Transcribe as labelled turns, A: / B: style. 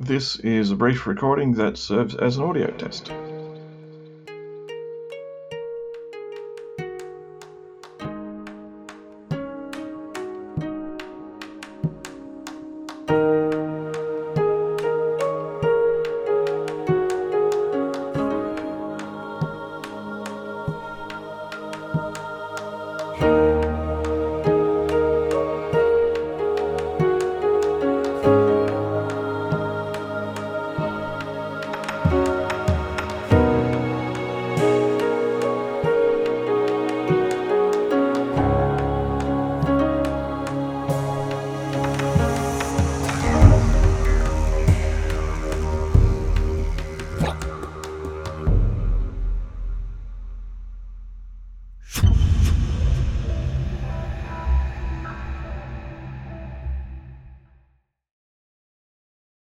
A: This is a brief recording that serves as an audio test.